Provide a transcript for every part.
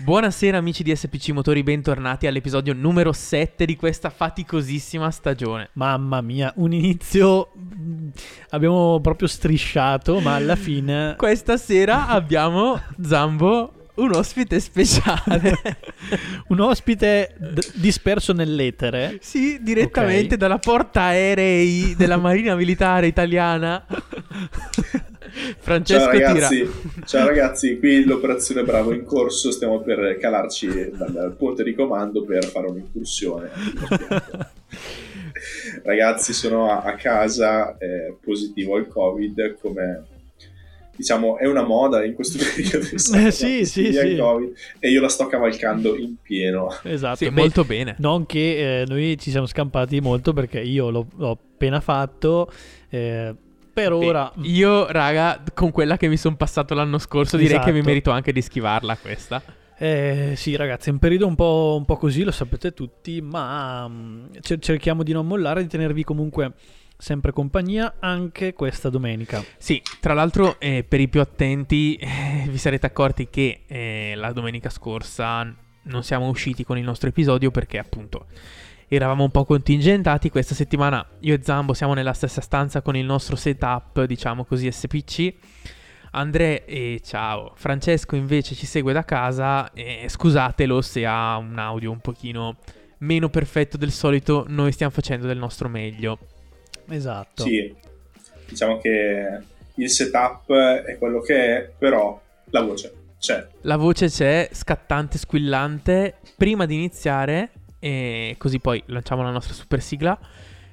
Buonasera amici di SPC Motori, bentornati all'episodio numero 7 di questa faticosissima stagione. Mamma mia, un inizio mm, abbiamo proprio strisciato, ma alla fine... Questa sera abbiamo Zambo un ospite speciale. un ospite d- disperso nell'etere. Sì, direttamente okay. dalla porta aerei della Marina Militare Italiana. Francesco ciao ragazzi, tira. ciao ragazzi, qui l'operazione Bravo in corso, stiamo per calarci dal ponte di comando per fare un'incursione. ragazzi, sono a, casa, eh, positivo al Covid, come diciamo, è una moda in questo periodo. Eh, sì, sì, sì. COVID, e io la sto cavalcando in pieno. Esatto, sì, molto bene. Non che eh, noi ci siamo scampati molto perché io l'ho, l'ho appena fatto. Eh, per ora. io, raga, con quella che mi sono passato l'anno scorso, direi esatto. che mi esatto. merito anche di schivarla questa. Eh, sì, ragazzi, è un periodo un po', un po', così, lo sapete tutti, ma um, cerchiamo di non mollare, di tenervi comunque sempre compagnia anche questa domenica. Sì, tra l'altro eh, per i più attenti eh, vi sarete accorti che eh, la domenica scorsa non siamo usciti con il nostro episodio perché appunto eravamo un po' contingentati. Questa settimana io e Zambo siamo nella stessa stanza con il nostro setup, diciamo così, SPC. Andre e ciao, Francesco invece ci segue da casa e scusatelo se ha un audio un pochino meno perfetto del solito, noi stiamo facendo del nostro meglio. Esatto. Sì, diciamo che il setup è quello che è, però la voce c'è. La voce c'è, scattante, squillante. Prima di iniziare, e così poi lanciamo la nostra super sigla.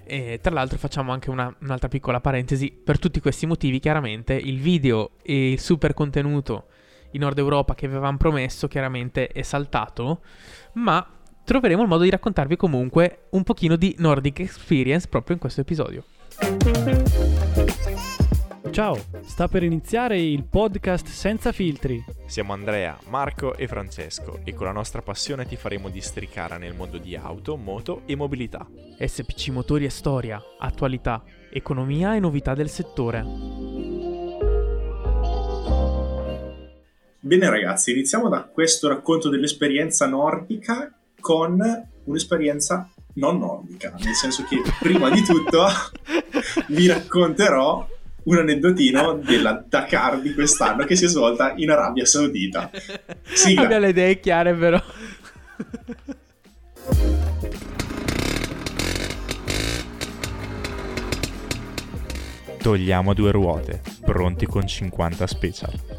E tra l'altro facciamo anche una, un'altra piccola parentesi. Per tutti questi motivi, chiaramente, il video e il super contenuto in Nord Europa che avevamo promesso, chiaramente è saltato. Ma troveremo il modo di raccontarvi comunque un pochino di Nordic Experience proprio in questo episodio. Ciao, sta per iniziare il podcast senza filtri. Siamo Andrea, Marco e Francesco e con la nostra passione ti faremo districare nel mondo di auto, moto e mobilità. SPC Motori e Storia, attualità, economia e novità del settore. Bene ragazzi, iniziamo da questo racconto dell'esperienza nordica con un'esperienza non nordica, nel senso che prima di tutto vi racconterò un aneddotino della Dakar di quest'anno che si è svolta in Arabia Saudita. Sigla. Abbia le idee chiare però. Togliamo due ruote, pronti con 50 special.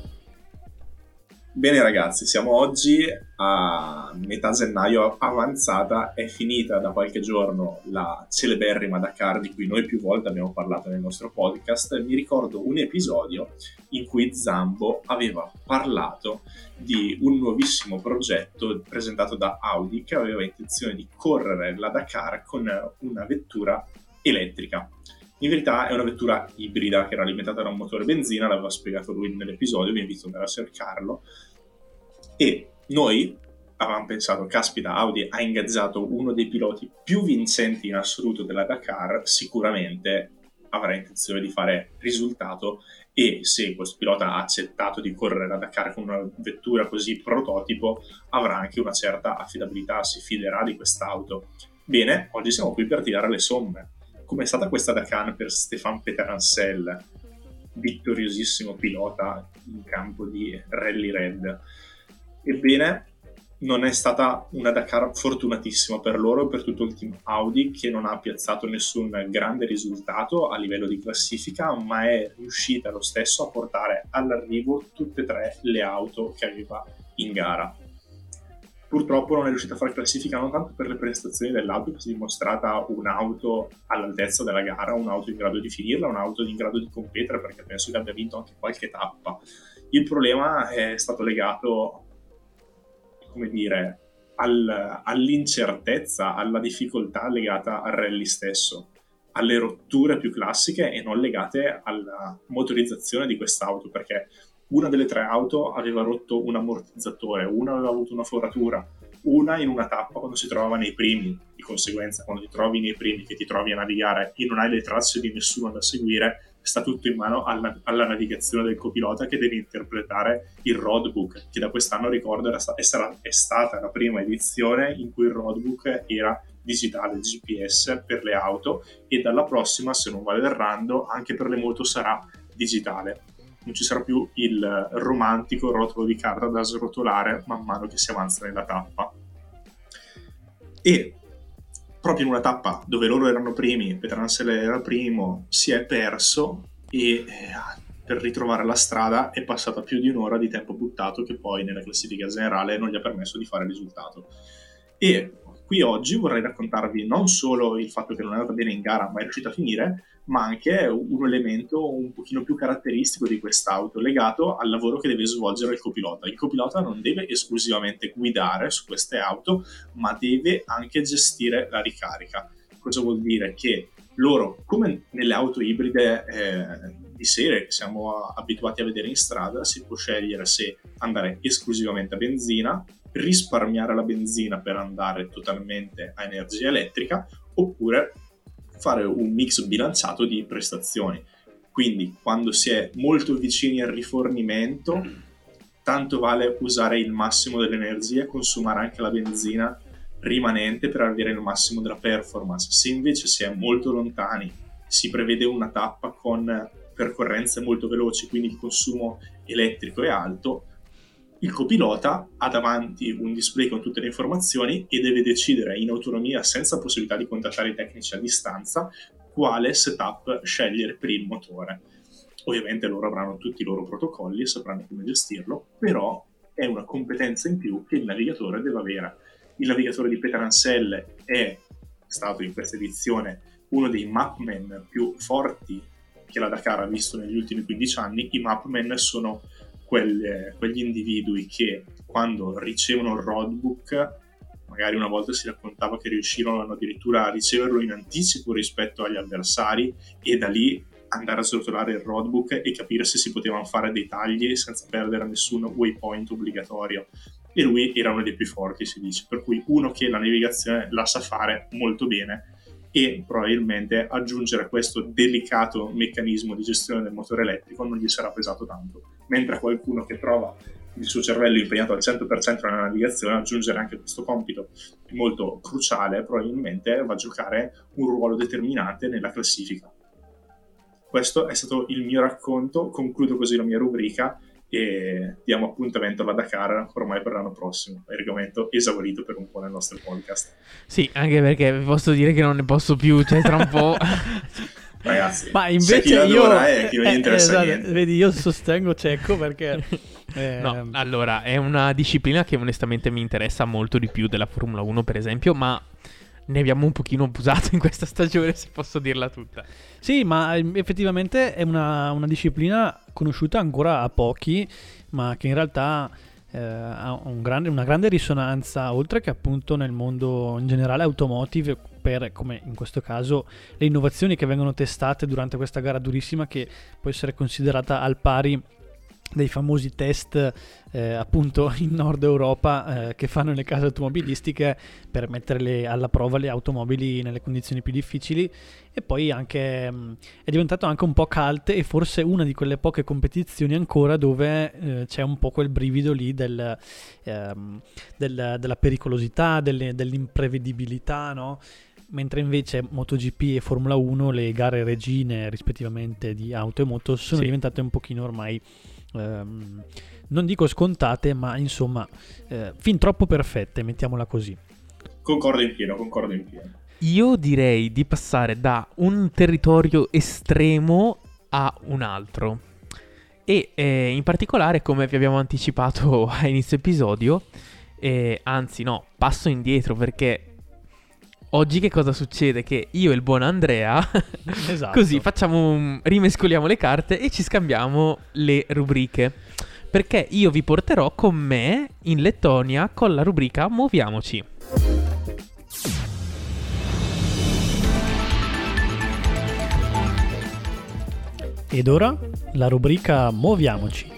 Bene ragazzi, siamo oggi a metà gennaio avanzata, è finita da qualche giorno la celeberrima Dakar di cui noi più volte abbiamo parlato nel nostro podcast. Mi ricordo un episodio in cui Zambo aveva parlato di un nuovissimo progetto presentato da Audi che aveva intenzione di correre la Dakar con una vettura elettrica. In verità è una vettura ibrida che era alimentata da un motore benzina, l'aveva spiegato lui nell'episodio, vi invito ad andare a cercarlo. E noi avevamo pensato, caspita, Audi ha ingaggiato uno dei piloti più vincenti in assoluto della Dakar, sicuramente avrà intenzione di fare risultato e se questo pilota ha accettato di correre la Dakar con una vettura così prototipo, avrà anche una certa affidabilità, si fiderà di quest'auto. Bene, oggi siamo qui per tirare le somme come è stata questa Dakar per Stefan Peteransel, vittoriosissimo pilota in campo di Rally Red. Ebbene, non è stata una Dakar fortunatissima per loro e per tutto il team Audi che non ha piazzato nessun grande risultato a livello di classifica, ma è riuscita lo stesso a portare all'arrivo tutte e tre le auto che aveva in gara purtroppo non è riuscita a fare classifica non tanto per le prestazioni dell'auto che si è dimostrata un'auto all'altezza della gara, un'auto in grado di finirla, un'auto in grado di competere perché penso che abbia vinto anche qualche tappa. Il problema è stato legato, come dire, al, all'incertezza, alla difficoltà legata al rally stesso, alle rotture più classiche e non legate alla motorizzazione di quest'auto perché una delle tre auto aveva rotto un ammortizzatore, una aveva avuto una foratura, una in una tappa quando si trovava nei primi. Di conseguenza, quando ti trovi nei primi, che ti trovi a navigare e non hai le tracce di nessuno da seguire, sta tutto in mano alla, alla navigazione del copilota che deve interpretare il roadbook, che da quest'anno ricordo era è, sarà, è stata la prima edizione in cui il roadbook era digitale GPS per le auto e dalla prossima, se non vado errando, anche per le moto sarà digitale. Non ci sarà più il romantico rotolo di carta da srotolare man mano che si avanza nella tappa. E proprio in una tappa dove loro erano primi, Petransel era primo, si è perso e eh, per ritrovare la strada è passata più di un'ora di tempo buttato che poi nella classifica generale non gli ha permesso di fare il risultato. E qui oggi vorrei raccontarvi non solo il fatto che non è andata bene in gara ma è riuscita a finire, ma anche un elemento un pochino più caratteristico di quest'auto legato al lavoro che deve svolgere il copilota. Il copilota non deve esclusivamente guidare su queste auto, ma deve anche gestire la ricarica. Cosa vuol dire? Che loro, come nelle auto ibride eh, di serie che siamo abituati a vedere in strada, si può scegliere se andare esclusivamente a benzina, risparmiare la benzina per andare totalmente a energia elettrica, oppure fare un mix bilanciato di prestazioni. Quindi quando si è molto vicini al rifornimento, tanto vale usare il massimo dell'energia e consumare anche la benzina rimanente per avere il massimo della performance. Se invece si è molto lontani, si prevede una tappa con percorrenze molto veloci, quindi il consumo elettrico è alto, il copilota ha davanti un display con tutte le informazioni e deve decidere in autonomia, senza possibilità di contattare i tecnici a distanza, quale setup scegliere per il motore. Ovviamente loro avranno tutti i loro protocolli e sapranno come gestirlo, però è una competenza in più che il navigatore deve avere. Il navigatore di Peter Ansel è stato in questa edizione uno dei mapmen più forti che la Dakar ha visto negli ultimi 15 anni. I mapmen sono quelle, quegli individui che quando ricevono il roadbook, magari una volta si raccontava che riuscirono addirittura a riceverlo in anticipo rispetto agli avversari e da lì andare a srotolare il roadbook e capire se si potevano fare dei tagli senza perdere nessun waypoint obbligatorio. E lui era uno dei più forti, si dice, per cui uno che la navigazione la sa fare molto bene e probabilmente aggiungere questo delicato meccanismo di gestione del motore elettrico non gli sarà pesato tanto. Mentre qualcuno che trova il suo cervello impegnato al 100% nella navigazione, aggiungere anche questo compito molto cruciale, probabilmente va a giocare un ruolo determinante nella classifica. Questo è stato il mio racconto, concludo così la mia rubrica e diamo appuntamento alla Dakar ormai per l'anno prossimo. Argomento esaurito per un po' nel nostro podcast. Sì, anche perché vi posso dire che non ne posso più, cioè tra un po'... Ragazzi, ma invece io è che non gli eh, interessa esatto, vedi, io sostengo Cecco perché eh... No, allora, è una disciplina che onestamente mi interessa molto di più della Formula 1, per esempio, ma ne abbiamo un pochino abusato in questa stagione, se posso dirla tutta. Sì, ma ehm, effettivamente è una, una disciplina conosciuta ancora a pochi, ma che in realtà eh, ha un grande, una grande risonanza, oltre che appunto nel mondo in generale automotive, per, come in questo caso, le innovazioni che vengono testate durante questa gara durissima, che può essere considerata al pari dei famosi test eh, appunto in Nord Europa eh, che fanno le case automobilistiche per mettere alla prova le automobili nelle condizioni più difficili e poi anche mh, mm, è diventato anche un po' cult e forse una di quelle poche competizioni ancora dove eh, c'è un po' quel brivido lì del, ehm, del, della pericolosità, delle, dell'imprevedibilità, no? mentre invece MotoGP e Formula 1, le gare regine rispettivamente di auto e moto, sono sì. diventate un pochino ormai ehm, non dico scontate, ma insomma, eh, fin troppo perfette, mettiamola così. Concordo in pieno, concordo in pieno. Io direi di passare da un territorio estremo a un altro. E eh, in particolare, come vi abbiamo anticipato a inizio episodio, eh, anzi no, passo indietro perché oggi che cosa succede? Che io e il buon Andrea, esatto. così facciamo un... rimescoliamo le carte e ci scambiamo le rubriche. Perché io vi porterò con me in Lettonia con la rubrica Muoviamoci. Ed ora la rubrica Muoviamoci.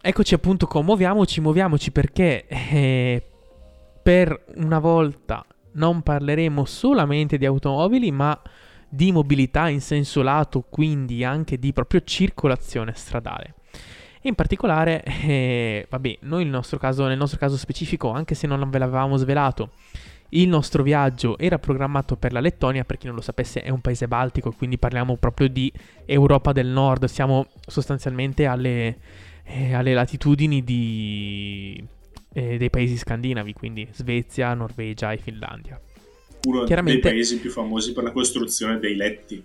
Eccoci appunto con Muoviamoci, muoviamoci perché eh, per una volta non parleremo solamente di automobili, ma di mobilità in senso lato, quindi anche di proprio circolazione stradale. in particolare, eh, vabbè, noi nostro caso, nel nostro caso specifico, anche se non ve l'avevamo svelato, il nostro viaggio era programmato per la Lettonia, per chi non lo sapesse è un paese baltico, quindi parliamo proprio di Europa del Nord, siamo sostanzialmente alle, eh, alle latitudini di, eh, dei paesi scandinavi, quindi Svezia, Norvegia e Finlandia. Uno dei paesi più famosi per la costruzione dei letti.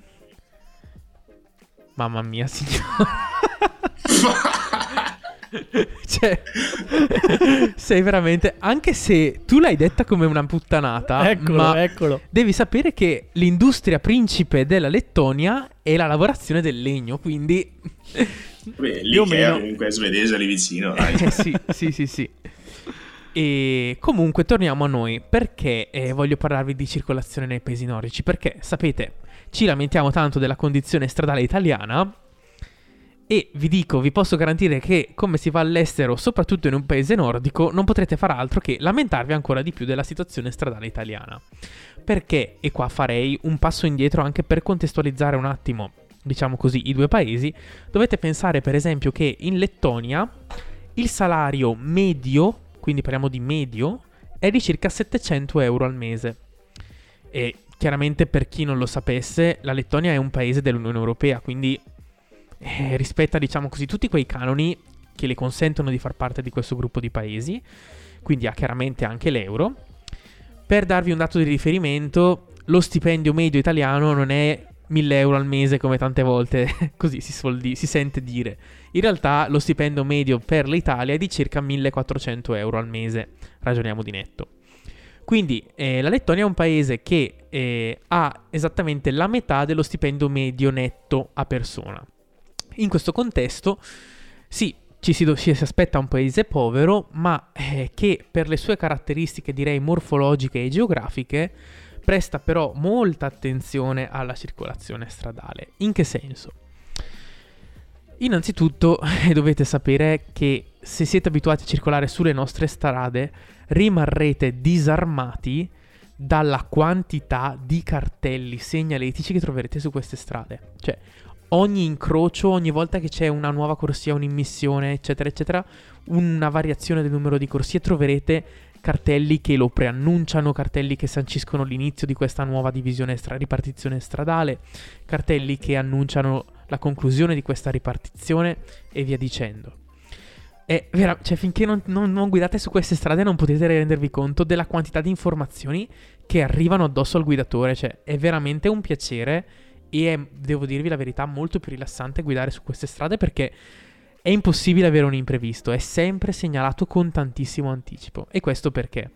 Mamma mia, signore. cioè, sei veramente. Anche se tu l'hai detta come una puttanata, Eccolo, ma eccolo. devi sapere che l'industria principe della Lettonia è la lavorazione del legno. Quindi, Beh, l'Ikea meno. comunque è svedese lì vicino, dai. Eh, sì, sì, sì, sì. E comunque torniamo a noi perché eh, voglio parlarvi di circolazione nei paesi nordici. Perché sapete, ci lamentiamo tanto della condizione stradale italiana. E vi dico, vi posso garantire che come si va all'estero, soprattutto in un paese nordico, non potrete far altro che lamentarvi ancora di più della situazione stradale italiana. Perché, e qua farei un passo indietro anche per contestualizzare un attimo, diciamo così, i due paesi, dovete pensare per esempio che in Lettonia il salario medio, quindi parliamo di medio, è di circa 700 euro al mese. E chiaramente per chi non lo sapesse, la Lettonia è un paese dell'Unione Europea, quindi eh, rispetta, diciamo così, tutti quei canoni che le consentono di far parte di questo gruppo di paesi, quindi ha chiaramente anche l'euro. Per darvi un dato di riferimento, lo stipendio medio italiano non è 1000 euro al mese come tante volte così si, di- si sente dire. In realtà lo stipendio medio per l'Italia è di circa 1400 euro al mese, ragioniamo di netto. Quindi eh, la Lettonia è un paese che eh, ha esattamente la metà dello stipendio medio netto a persona. In questo contesto, sì, ci si, do- ci si aspetta un paese povero, ma eh, che per le sue caratteristiche direi morfologiche e geografiche presta però molta attenzione alla circolazione stradale. In che senso? Innanzitutto dovete sapere che se siete abituati a circolare sulle nostre strade rimarrete disarmati dalla quantità di cartelli segnaletici che troverete su queste strade. Cioè, ogni incrocio, ogni volta che c'è una nuova corsia, un'immissione, eccetera, eccetera, una variazione del numero di corsie, troverete cartelli che lo preannunciano, cartelli che sanciscono l'inizio di questa nuova divisione stra- ripartizione stradale, cartelli che annunciano la conclusione di questa ripartizione e via dicendo. È vera- cioè, finché non, non- non guidate su queste strade non potete rendervi conto della quantità di informazioni che arrivano addosso al guidatore. Cioè, è veramente un piacere e è, devo dirvi la verità, molto più rilassante guidare su queste strade perché è impossibile avere un imprevisto, è sempre segnalato con tantissimo anticipo. E questo perché?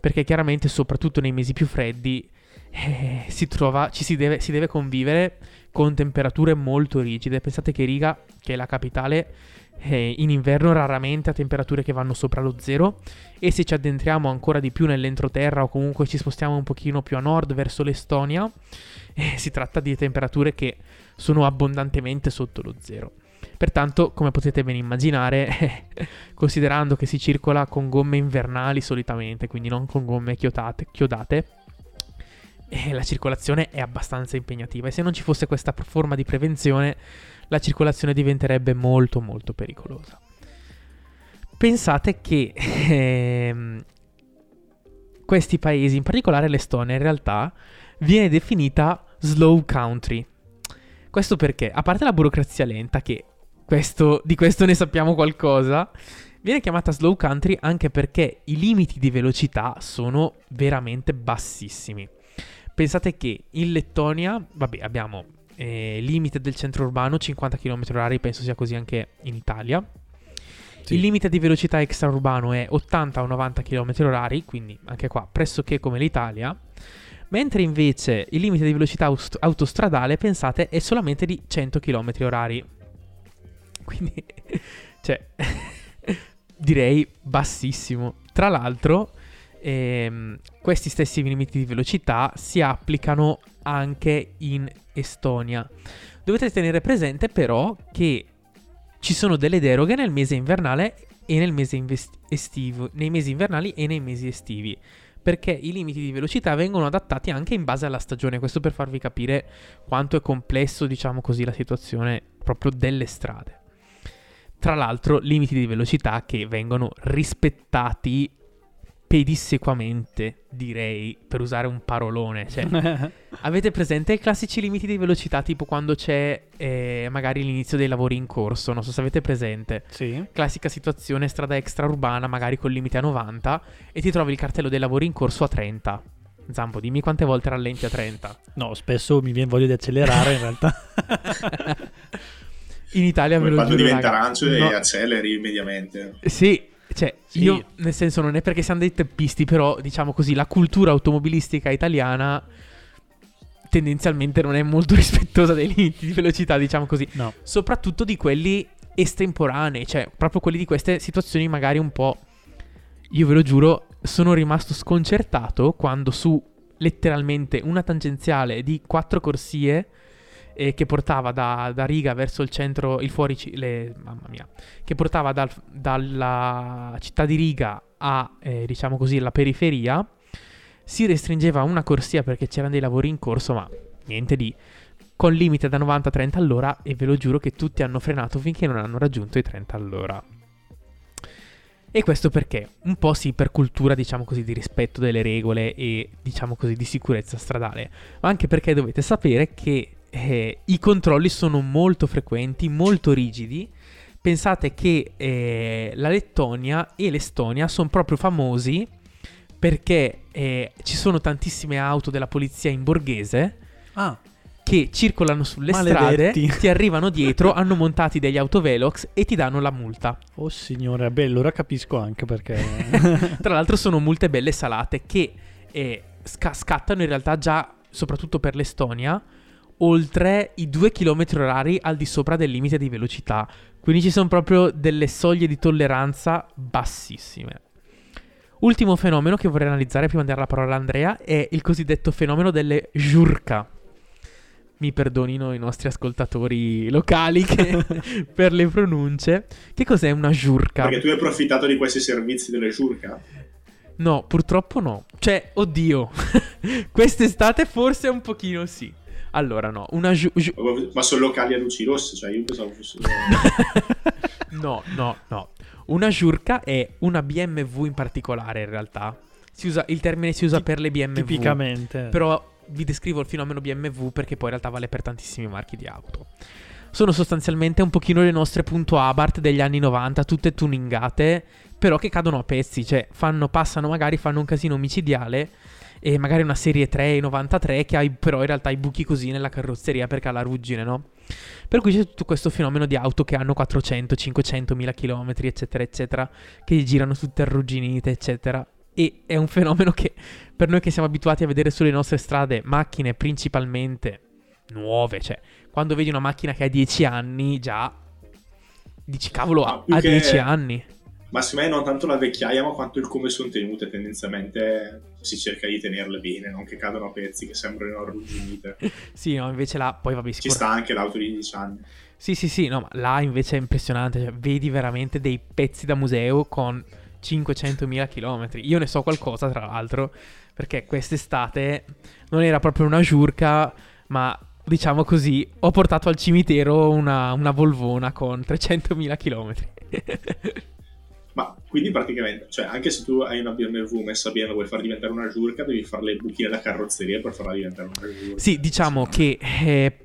Perché chiaramente, soprattutto nei mesi più freddi, eh, si trova, ci si deve, si deve convivere con temperature molto rigide. Pensate che Riga, che è la capitale, eh, in inverno raramente ha temperature che vanno sopra lo zero e se ci addentriamo ancora di più nell'entroterra o comunque ci spostiamo un pochino più a nord verso l'Estonia, eh, si tratta di temperature che sono abbondantemente sotto lo zero. Pertanto, come potete ben immaginare, considerando che si circola con gomme invernali solitamente, quindi non con gomme chiodate, chiodate eh, la circolazione è abbastanza impegnativa e se non ci fosse questa forma di prevenzione, la circolazione diventerebbe molto molto pericolosa. Pensate che ehm, questi paesi, in particolare l'Estonia, in realtà viene definita slow country. Questo perché, a parte la burocrazia lenta, che questo- di questo ne sappiamo qualcosa, viene chiamata slow country anche perché i limiti di velocità sono veramente bassissimi. Pensate che in Lettonia, vabbè, abbiamo eh, limite del centro urbano 50 km/h, penso sia così anche in Italia. Sì. Il limite di velocità extraurbano è 80 o 90 km/h, quindi anche qua pressoché come l'Italia. Mentre invece il limite di velocità autostradale, pensate, è solamente di 100 km/h. Quindi, cioè, direi bassissimo. Tra l'altro, ehm, questi stessi limiti di velocità si applicano anche in Estonia. Dovete tenere presente però che ci sono delle deroghe nel mese invernale e nel mese inves- estivo, nei mesi invernali e nei mesi estivi. perché i limiti di velocità vengono adattati anche in base alla stagione. Questo per farvi capire quanto è complesso, diciamo così, la situazione proprio delle strade. Tra l'altro, limiti di velocità che vengono rispettati pedissequamente, direi, per usare un parolone. Cioè, avete presente i classici limiti di velocità, tipo quando c'è eh, magari l'inizio dei lavori in corso? Non so se avete presente. sì. Classica situazione, strada extraurbana, magari con limite a 90, e ti trovi il cartello dei lavori in corso a 30. Zambo, dimmi quante volte rallenti a 30. No, spesso mi viene voglia di accelerare in realtà. In Italia ve Come lo quando giuro, diventa raga. arancio No. e acceleri immediatamente. Sì, cioè, Sì. io nel senso non è perché siamo dei teppisti, però diciamo così, la cultura automobilistica italiana tendenzialmente non è molto rispettosa dei limiti di velocità, diciamo così, No. soprattutto di quelli estemporanei, cioè proprio quelli di queste situazioni magari un po'... Io ve lo giuro, sono rimasto sconcertato quando su letteralmente una tangenziale di quattro corsie eh, che portava da, da Riga verso il centro, il fuori, le, mamma mia, che portava dal- dalla città di Riga a, eh, diciamo così, la periferia, si restringeva a una corsia perché c'erano dei lavori in corso, ma niente di... Con limite da 90 a 30 all'ora e ve lo giuro che tutti hanno frenato finché non hanno raggiunto i 30 all'ora. E questo perché? Un po' sì per cultura, diciamo così, di rispetto delle regole e, diciamo così, di sicurezza stradale, ma anche perché dovete sapere che eh, i controlli sono molto frequenti, molto rigidi. Pensate che eh, la Lettonia e l'Estonia sono proprio famosi perché eh, ci sono tantissime auto della polizia in borghese Ah, che circolano sulle Maledetti. strade, ti arrivano dietro, hanno montati degli autovelox e ti danno la multa. oh signore, beh, allora capisco anche perché. Tra l'altro sono multe belle salate che eh, sca- scattano in realtà già, soprattutto per l'Estonia, oltre i 2 km orari al di sopra del limite di velocità. Quindi ci sono proprio delle soglie di tolleranza bassissime. Ultimo fenomeno che vorrei analizzare prima di dare la parola a Andrea è il cosiddetto fenomeno delle giurca. Mi perdonino i nostri ascoltatori locali che- per le pronunce. Che cos'è una giurca? Perché tu hai approfittato di questi servizi delle Giurca. No, purtroppo no. Cioè, oddio. Quest'estate forse un pochino sì. Allora, no, una giu- giu- Ma sono locali a luci rosse, cioè io pensavo fosse... no, no, no. Una giurca è una BMW in particolare, in realtà. Si usa, il termine si usa Ti- per le BMW. Tipicamente. Però vi descrivo il fenomeno BMW perché poi in realtà vale per tantissimi marchi di auto. Sono sostanzialmente un pochino le nostre punto Abarth degli anni 90, tutte tuningate, però che cadono a pezzi, cioè fanno, passano magari, fanno un casino micidiale e magari una serie 3 93 che hai però in realtà i buchi così nella carrozzeria perché ha la ruggine, no? Per cui c'è tutto questo fenomeno di auto che hanno 400, 500 mila km, eccetera, eccetera, che girano tutte arrugginite, eccetera. E è un fenomeno che per noi che siamo abituati a vedere sulle nostre strade macchine principalmente nuove, cioè quando vedi una macchina che ha 10 anni già dici cavolo ha ha che- 10 anni. Ma secondo me non tanto la vecchiaia, ma quanto il come sono tenute. Tendenzialmente si cerca di tenerle bene, non che cadano a pezzi, che sembrano arrugginite. Sì, no, invece là poi vabbè Ci sicuramente sta anche l'auto di 10 anni. Sì, sì, sì, no, ma là invece è impressionante, cioè, vedi veramente dei pezzi da museo con 500.000 km. Io ne so qualcosa, tra l'altro, perché quest'estate non era proprio una giurca, ma diciamo così, ho portato al cimitero una, una Volvona con 300.000 km. Ma quindi praticamente, cioè anche se tu hai una BMW messa bene, la vuoi far diventare una giurca, devi fare le buchine da carrozzeria per farla diventare una giurca. Sì, diciamo che eh,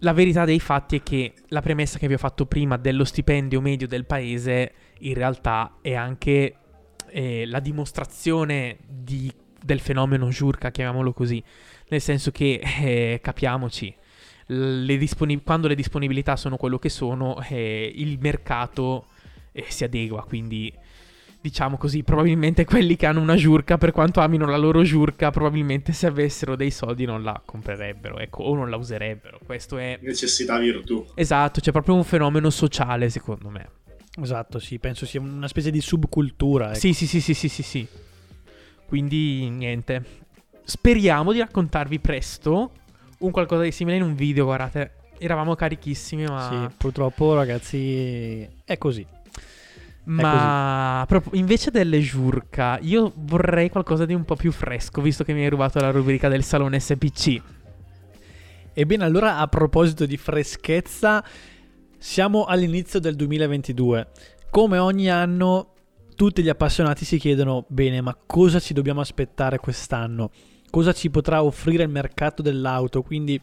la verità dei fatti è che la premessa che vi ho fatto prima dello stipendio medio del paese in realtà è anche eh, la dimostrazione di- del fenomeno giurca, chiamiamolo così, nel senso che eh, capiamoci. le disponi- quando le disponibilità sono quello che sono, eh, il mercato eh, si adegua, quindi diciamo così, probabilmente quelli che hanno una giurca, per quanto amino la loro giurca, probabilmente se avessero dei soldi non la comprerebbero, ecco, o non la userebbero. Questo è Necessità virtù. esatto, c'è proprio un fenomeno sociale, secondo me. Esatto, sì, penso sia una specie di subcultura. ecco. Sì, sì, sì, sì, sì, sì, sì. Quindi niente. Speriamo di raccontarvi presto un qualcosa di simile in un video, guardate. Eravamo carichissimi, ma Sì, purtroppo ragazzi è così. Ma proprio invece delle Jurka, io vorrei qualcosa di un po' più fresco, visto che mi hai rubato la rubrica del salone SPC. Ebbene, allora a proposito di freschezza, siamo all'inizio del 2022. Come ogni anno, tutti gli appassionati si chiedono: bene, ma cosa ci dobbiamo aspettare quest'anno? Cosa ci potrà offrire il mercato dell'auto? Quindi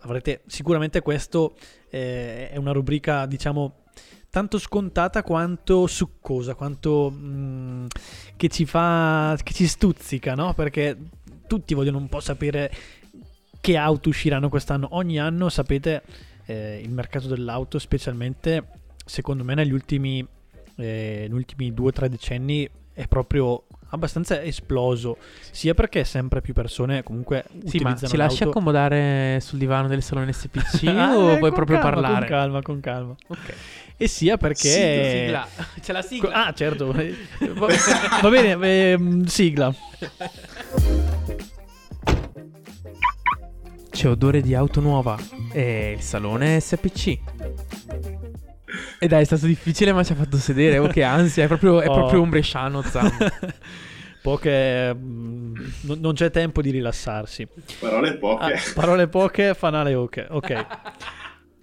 avrete sicuramente questo eh, è una rubrica, diciamo, tanto scontata quanto succosa, quanto mh, mm, che ci fa che ci stuzzica, no? Perché tutti vogliono un po' sapere che auto usciranno quest'anno. Ogni anno, sapete, eh, il mercato dell'auto, specialmente secondo me negli ultimi, eh, negli ultimi due o tre decenni, è proprio abbastanza esploso, sia perché sempre più persone comunque sì, ma ci lasci accomodare sul divano del salone SPC ah, o eh, vuoi proprio calma, parlare? Con calma, con calma. Ok. E sia perché sigla, sigla. c'è la sigla. Ah, certo. Va bene, eh, sigla. C'è odore di auto nuova. È il salone SPC. E dai, è stato difficile, ma ci ha fatto sedere. Oh, che ansia, è proprio, è oh. proprio un bresciano. Poche. Mh, mm, non c'è tempo di rilassarsi. Parole poche. Ah, parole poche, fanale ok. Ok.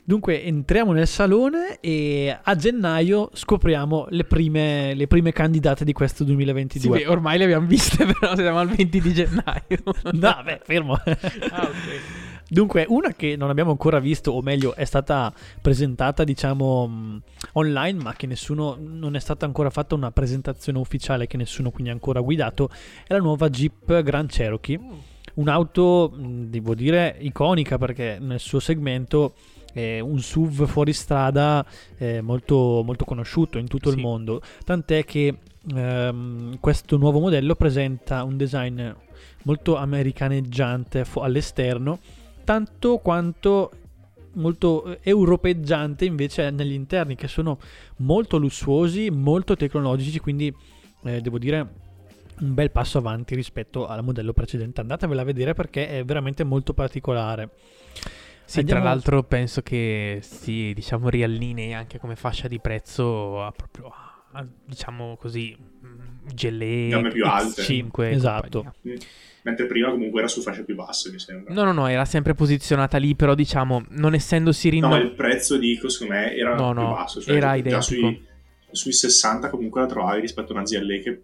Dunque entriamo nel salone e a gennaio scopriamo le prime, le prime candidate di questo 2022. Sì, beh, ormai le abbiamo viste, però siamo al 20 di gennaio. no, beh, fermo. ah, ok. Dunque, una che non abbiamo ancora visto, o meglio, è stata presentata, diciamo, mm, online, ma che nessuno, non è stata ancora fatta una presentazione ufficiale, che nessuno quindi ha ancora guidato, è la nuova Jeep Grand Cherokee. Un'auto, mm, devo dire, iconica perché nel suo segmento è un SUV fuoristrada eh, molto, molto conosciuto in tutto sì. il mondo. Tant'è che ehm, questo nuovo modello presenta un design molto americaneggiante all'esterno tanto quanto molto eh, europeggiante invece negli interni che sono molto lussuosi, molto tecnologici, quindi eh, devo dire un bel passo avanti rispetto al modello precedente. Andatevela a vedere perché è veramente molto particolare. Sì, Andiamo... tra l'altro penso che si diciamo riallinei anche come fascia di prezzo a proprio a, diciamo così più alte 5 esatto. Sì mentre prima comunque era su fasce più basse, mi sembra. No, no, no, era sempre posizionata lì, però diciamo, non essendosi rinnovato... No, il prezzo, dico, secondo me era no, no, più basso. Cioè, era identico. Sui, sui, 60 comunque la trovavi rispetto a una ZLE che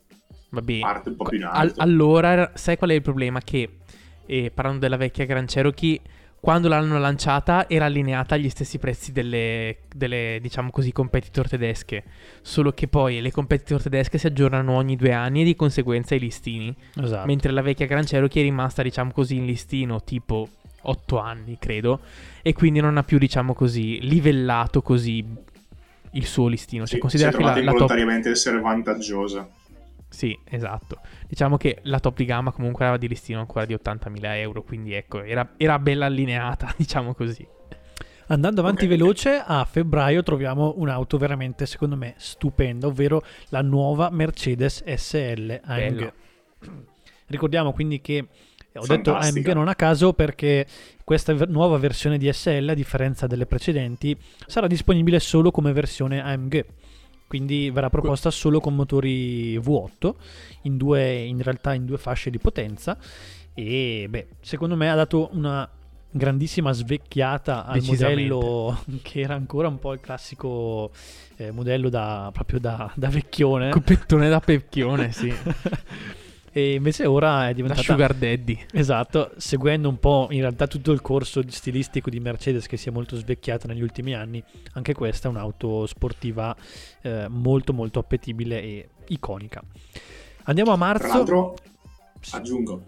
Vabbè. parte un po' più in alto. All- allora, sai qual è il problema? Che, eh, parlando della vecchia Gran Cherokee quando l'hanno lanciata era allineata agli stessi prezzi delle, delle, diciamo così, competitor tedesche. Solo che poi le competitor tedesche si aggiornano ogni due anni e di conseguenza i listini. Esatto. Mentre la vecchia Gran Cherokee è rimasta, diciamo così, in listino tipo 8 anni, credo. E quindi non ha più, diciamo così, livellato così il suo listino. Cioè, sì, considera che la, la volontariamente top... essere vantaggiosa. Sì, esatto. Diciamo che la top di gamma comunque aveva di listino ancora di 80.000 euro, quindi ecco, era, era bella allineata, diciamo così. Andando avanti okay. veloce, a febbraio troviamo un'auto veramente, secondo me, stupenda, ovvero la nuova Mercedes SL AMG. Ricordiamo quindi che ho Fantastica. detto AMG non a caso perché questa nuova versione di SL, a differenza delle precedenti, sarà disponibile solo come versione AMG quindi verrà proposta solo con motori V8 in, due, in realtà in due fasce di potenza e beh, secondo me ha dato una grandissima svecchiata al modello che era ancora un po' il classico eh, modello da, proprio da, da vecchione. Copettone da vecchione, sì. E invece ora è diventata... La Sugar Daddy. Esatto, seguendo un po' in realtà tutto il corso stilistico di Mercedes che si è molto svecchiata negli ultimi anni, anche questa è un'auto sportiva eh, molto molto appetibile e iconica. Andiamo a marzo. Tra l'altro, aggiungo,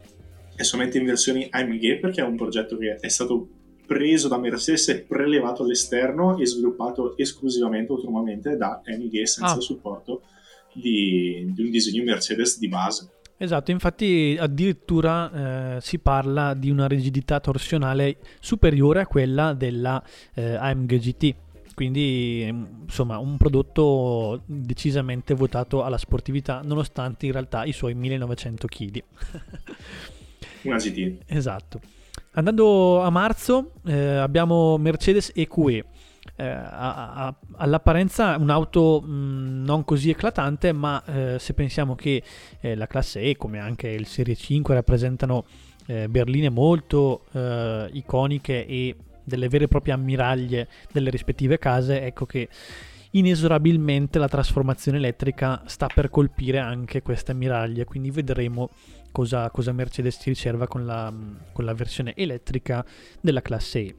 è solamente in versioni AMG perché è un progetto che è stato preso da Mercedes e prelevato all'esterno e sviluppato esclusivamente autonomamente da AMG senza ah. supporto di, di un disegno Mercedes di base. Esatto, infatti addirittura eh, si parla di una rigidità torsionale superiore a quella della eh, AMG GT, quindi insomma un prodotto decisamente votato alla sportività nonostante in realtà i suoi 1900 kg. una GT. Esatto. Andando a marzo eh, abbiamo Mercedes EQE eh, ha, ha, all'apparenza un'auto mh, non così eclatante, ma eh, se pensiamo che eh, la classe E, come anche il Serie 5, rappresentano eh, berline molto eh, iconiche e delle vere e proprie ammiraglie delle rispettive case, ecco che inesorabilmente la trasformazione elettrica sta per colpire anche queste ammiraglie, quindi vedremo cosa, cosa Mercedes si riserva con la, con la versione elettrica della classe E.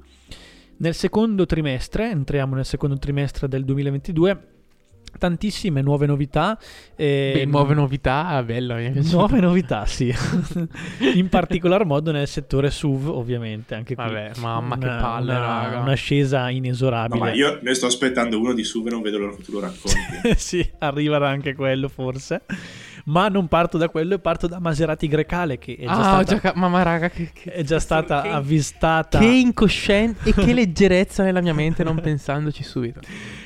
Nel secondo trimestre, entriamo nel secondo trimestre del 2022, tantissime nuove novità. Eh, Beh, nuove novità, bello. Nuove novità, sì. In particolar modo nel settore SUV, ovviamente. Anche qui. Vabbè, mamma una, che palle, una, raga. Un'ascesa inesorabile. No, ma io ne sto aspettando uno di SUV e non vedo l'ora che tu lo racconti. sì, arriverà anche quello forse. Ma non parto da quello, parto da Maserati Grecale che è già ah, stata, già, mamma raga, che, che, è già stata che, avvistata. Che incosciente e che leggerezza nella mia mente non pensandoci subito.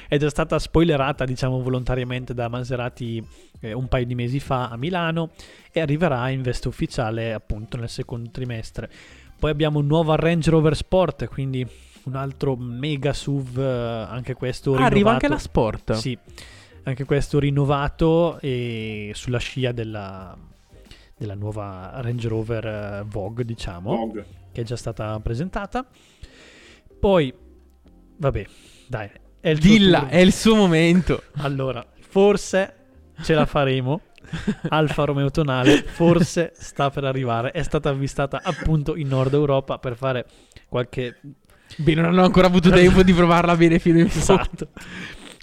È già stata spoilerata, diciamo, volontariamente da Maserati eh, un paio di mesi fa a Milano e arriverà in veste ufficiale appunto nel secondo trimestre. Poi abbiamo un nuovo Range Rover Sport, quindi un altro mega SUV, eh, anche questo ah, Arriva anche la Sport. Sì anche questo rinnovato e sulla scia della, della nuova Range Rover eh, Vogue, diciamo, Vogue. che è già stata presentata. Poi, vabbè, dai, è il Dilla, è il suo momento. Allora, forse ce la faremo. Alfa Romeo Tonale forse sta per arrivare. È stata avvistata appunto in Nord Europa per fare qualche. Beh, non hanno ancora avuto tempo di provarla bene fino in fondo. Esatto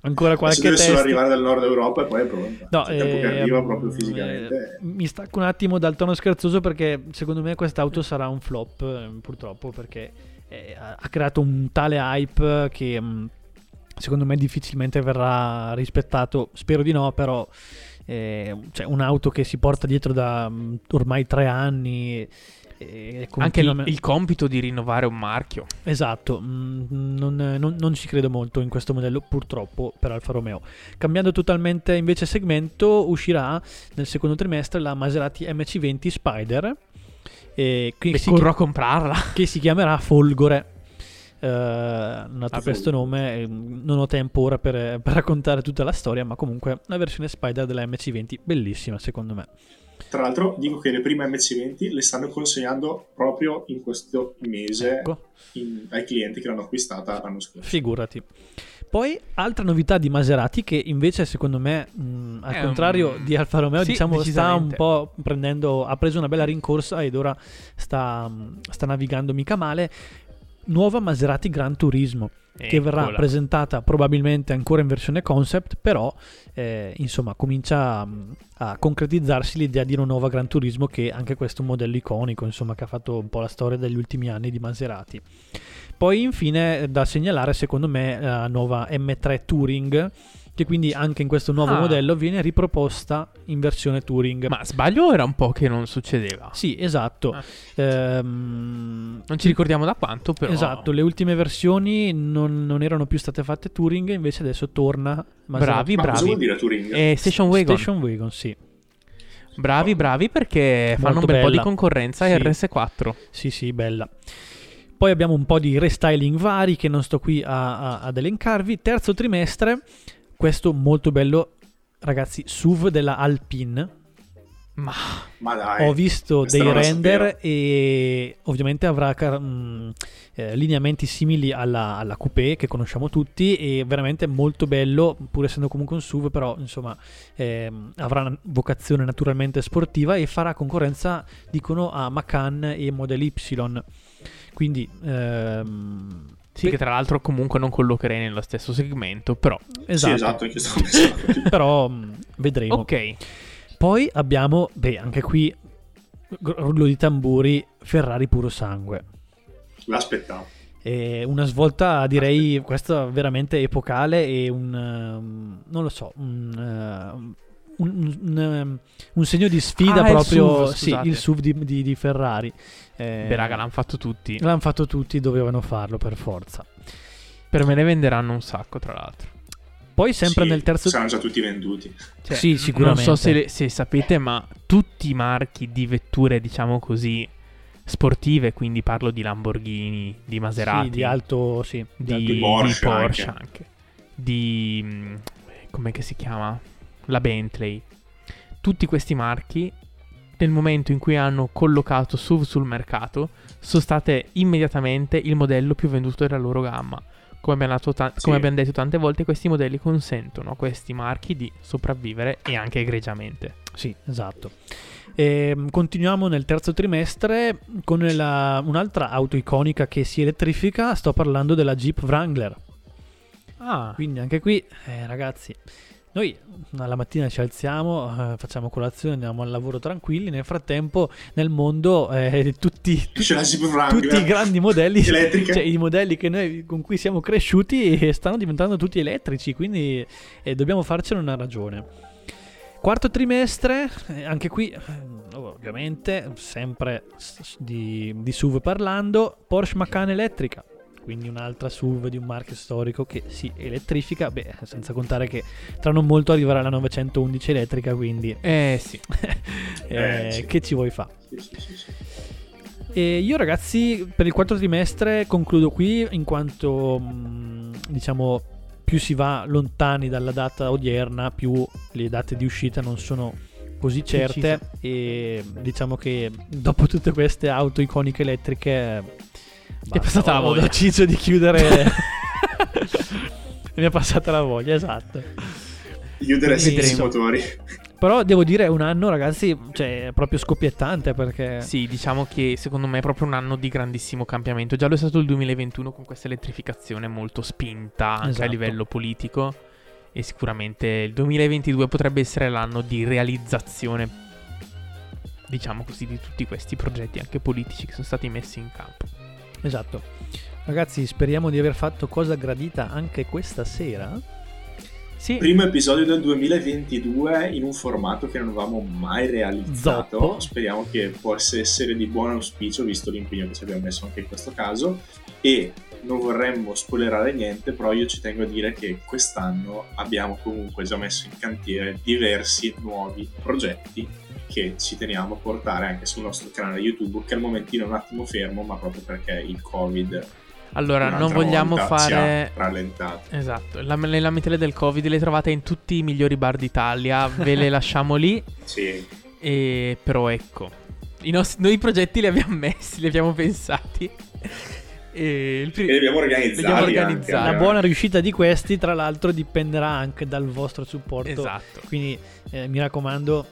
ancora qualche deve test. solo arrivare dal nord Europa e poi è pronta. No, cioè, eh, che arriva proprio fisicamente. Eh, mi stacco un attimo dal tono scherzoso perché secondo me quest'auto sarà un flop, eh, purtroppo, perché eh, ha creato un tale hype che mm, secondo me difficilmente verrà rispettato. Spero di no, però eh, cioè, un'auto che si porta dietro da mm, ormai tre anni anche il, il, compito di rinnovare un marchio. Esatto, mm, non, non, non, ci credo molto in questo modello purtroppo per Alfa Romeo. Cambiando totalmente invece segmento uscirà nel secondo trimestre la Maserati MC20 Spider. E qui Beh, corro a comprarla. Che si chiamerà Folgore. Uh, nato ah, questo nome, non ho tempo ora per, per raccontare tutta la storia, ma comunque la versione Spider della MC20 bellissima secondo me. Tra l'altro dico che le prime MC20 le stanno consegnando proprio in questo mese ecco. in, ai clienti che l'hanno acquistata l'anno scorso. Figurati. Poi altra novità di Maserati che invece secondo me mh, al È contrario un... di Alfa Romeo sì, diciamo sta un po' prendendo ha preso una bella rincorsa ed ora sta, sta navigando mica male nuova Maserati Gran Turismo che Eccola. verrà presentata probabilmente ancora in versione concept, però eh, insomma comincia a, a, concretizzarsi l'idea di una nuova Gran Turismo che anche questo è un modello iconico, insomma che ha fatto un po' la storia degli ultimi anni di Maserati. Poi infine da segnalare secondo me la nuova M3 Touring che quindi anche in questo nuovo ah. modello viene riproposta in versione Touring. Ma sbaglio era un po' che non succedeva? Sì, esatto. Ah. Ehm, non ci ricordiamo da quanto, però. Esatto, le ultime versioni non, non erano più state fatte Touring, invece adesso torna. Bravi, Ma bravi. cosa vuol dire Touring? Eh, Station Wagon. Station Wagon, sì. Bravi, bravi perché Molto fanno un bel bella. po' di concorrenza sì. RS4. Sì, sì, bella. Poi abbiamo un po' di restyling vari che non sto qui a, a, ad elencarvi. Terzo trimestre questo molto bello, ragazzi, SUV della Alpine. Ma, Ma dai, ho visto dei render e ovviamente avrà mh, mm, eh, lineamenti simili alla, alla, coupé che conosciamo tutti e veramente molto bello, pur essendo comunque un SUV, però insomma eh, avrà una vocazione naturalmente sportiva e farà concorrenza, dicono, a Macan e Model Y. Quindi ehm, sì, Pe- che tra l'altro comunque non collocherei nello stesso segmento, però... Esatto, sì, esatto però mh, vedremo. Ok. Poi abbiamo, beh, anche qui, rullo di tamburi, Ferrari puro sangue. L'aspettavo. E una svolta direi questa veramente epocale e un um, non lo so un, uh, un, un, un, segno di sfida ah, proprio il SUV, sì, il SUV di, di, di Ferrari eh, Beh, raga, l'hanno fatto tutti. L'hanno fatto tutti, dovevano farlo per forza. Per me ne venderanno un sacco, tra l'altro. Poi sempre sì, nel terzo... Saranno già tutti venduti. Cioè, sì, sicuramente. Non so se, se, sapete, ma tutti i marchi di vetture, diciamo così, sportive, quindi parlo di Lamborghini, di Maserati, Sì, di alto, sì. di, di di Porsche Porsche, anche. anche. di mm, com'è che si chiama? La Bentley. Tutti questi marchi nel momento in cui hanno collocato SUV sul mercato sono state immediatamente il modello più venduto della loro gamma. Come abbiamo, ta- Sì. come abbiamo detto tante volte, questi modelli consentono a questi marchi di sopravvivere e anche egregiamente. Sì, esatto. Ehm, continuiamo nel terzo trimestre con la- un'altra auto iconica che si elettrifica. Sto parlando della Jeep Wrangler. Ah, Quindi anche qui, eh, ragazzi, noi alla mattina ci alziamo, eh, facciamo colazione, andiamo al lavoro tranquilli. Nel frattempo, nel mondo, eh, tutti, Wrangler. tutti i grandi modelli, cioè i modelli che noi, con cui siamo cresciuti, eh, stanno diventando tutti elettrici. Quindi eh, dobbiamo farcene una ragione. Quarto trimestre, eh, anche qui, eh, ovviamente, sempre di, di SUV parlando, Porsche Macan elettrica. Quindi un'altra SUV di un marchio storico che si elettrifica. Beh, senza contare che tra non molto arriverà la 911 elettrica, quindi eh sì. eh, Eh, sì. che ci vuoi fare? Sì, sì, sì, sì. E io ragazzi per il quarto trimestre concludo qui in quanto mh, diciamo più si va lontani dalla data odierna più le date di uscita non sono così certe e diciamo che dopo tutte queste auto iconiche elettriche Ti è passata la voglia. ho deciso di chiudere mi è passata la voglia esatto Chiudere senza motori. però devo dire un anno ragazzi cioè è proprio scoppiettante perché Sì, diciamo che secondo me è proprio un anno di grandissimo cambiamento. Già lo è stato il 2021 con questa elettrificazione molto spinta anche a Esatto. livello politico. E sicuramente il 2022 potrebbe essere l'anno di realizzazione, diciamo così, di tutti questi progetti anche politici che sono stati messi in campo. Esatto. Ragazzi, speriamo di aver fatto cosa gradita anche questa sera. Sì, Primo episodio del 2022 in un formato che non avevamo mai realizzato. Zoppo. Speriamo che possa essere di buon auspicio, visto l'impegno che ci abbiamo messo anche in questo caso. E non vorremmo spoilerare niente, però io ci tengo a dire che quest'anno abbiamo comunque già messo in cantiere diversi nuovi progetti che ci teniamo a portare anche sul nostro canale YouTube, che al momentino è un attimo fermo, ma proprio perché il Covid allora non vogliamo fare... rallentato. Esatto, la- le lamentele del Covid le trovate in tutti i migliori bar d'Italia, ve le lasciamo lì. Sì, E però ecco, i nostri, noi i progetti li abbiamo messi, li abbiamo pensati. E il e abbiamo anche, organizzati. La buona riuscita di questi, tra l'altro, dipenderà anche dal vostro supporto. Esatto. Quindi eh, mi raccomando,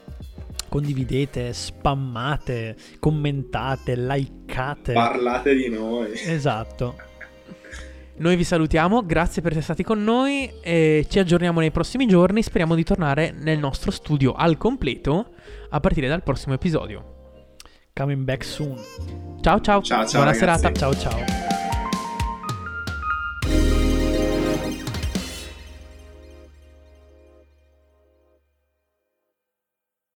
condividete, spammate, commentate, likeate. Parlate di noi. esatto. Noi vi salutiamo, grazie per essere stati con noi e ci aggiorniamo nei prossimi giorni. Speriamo di tornare nel nostro studio al completo a partire dal prossimo episodio. Coming back soon. Ciao ciao, Ciao, ciao, buona ragazzi. serata. Ciao ciao.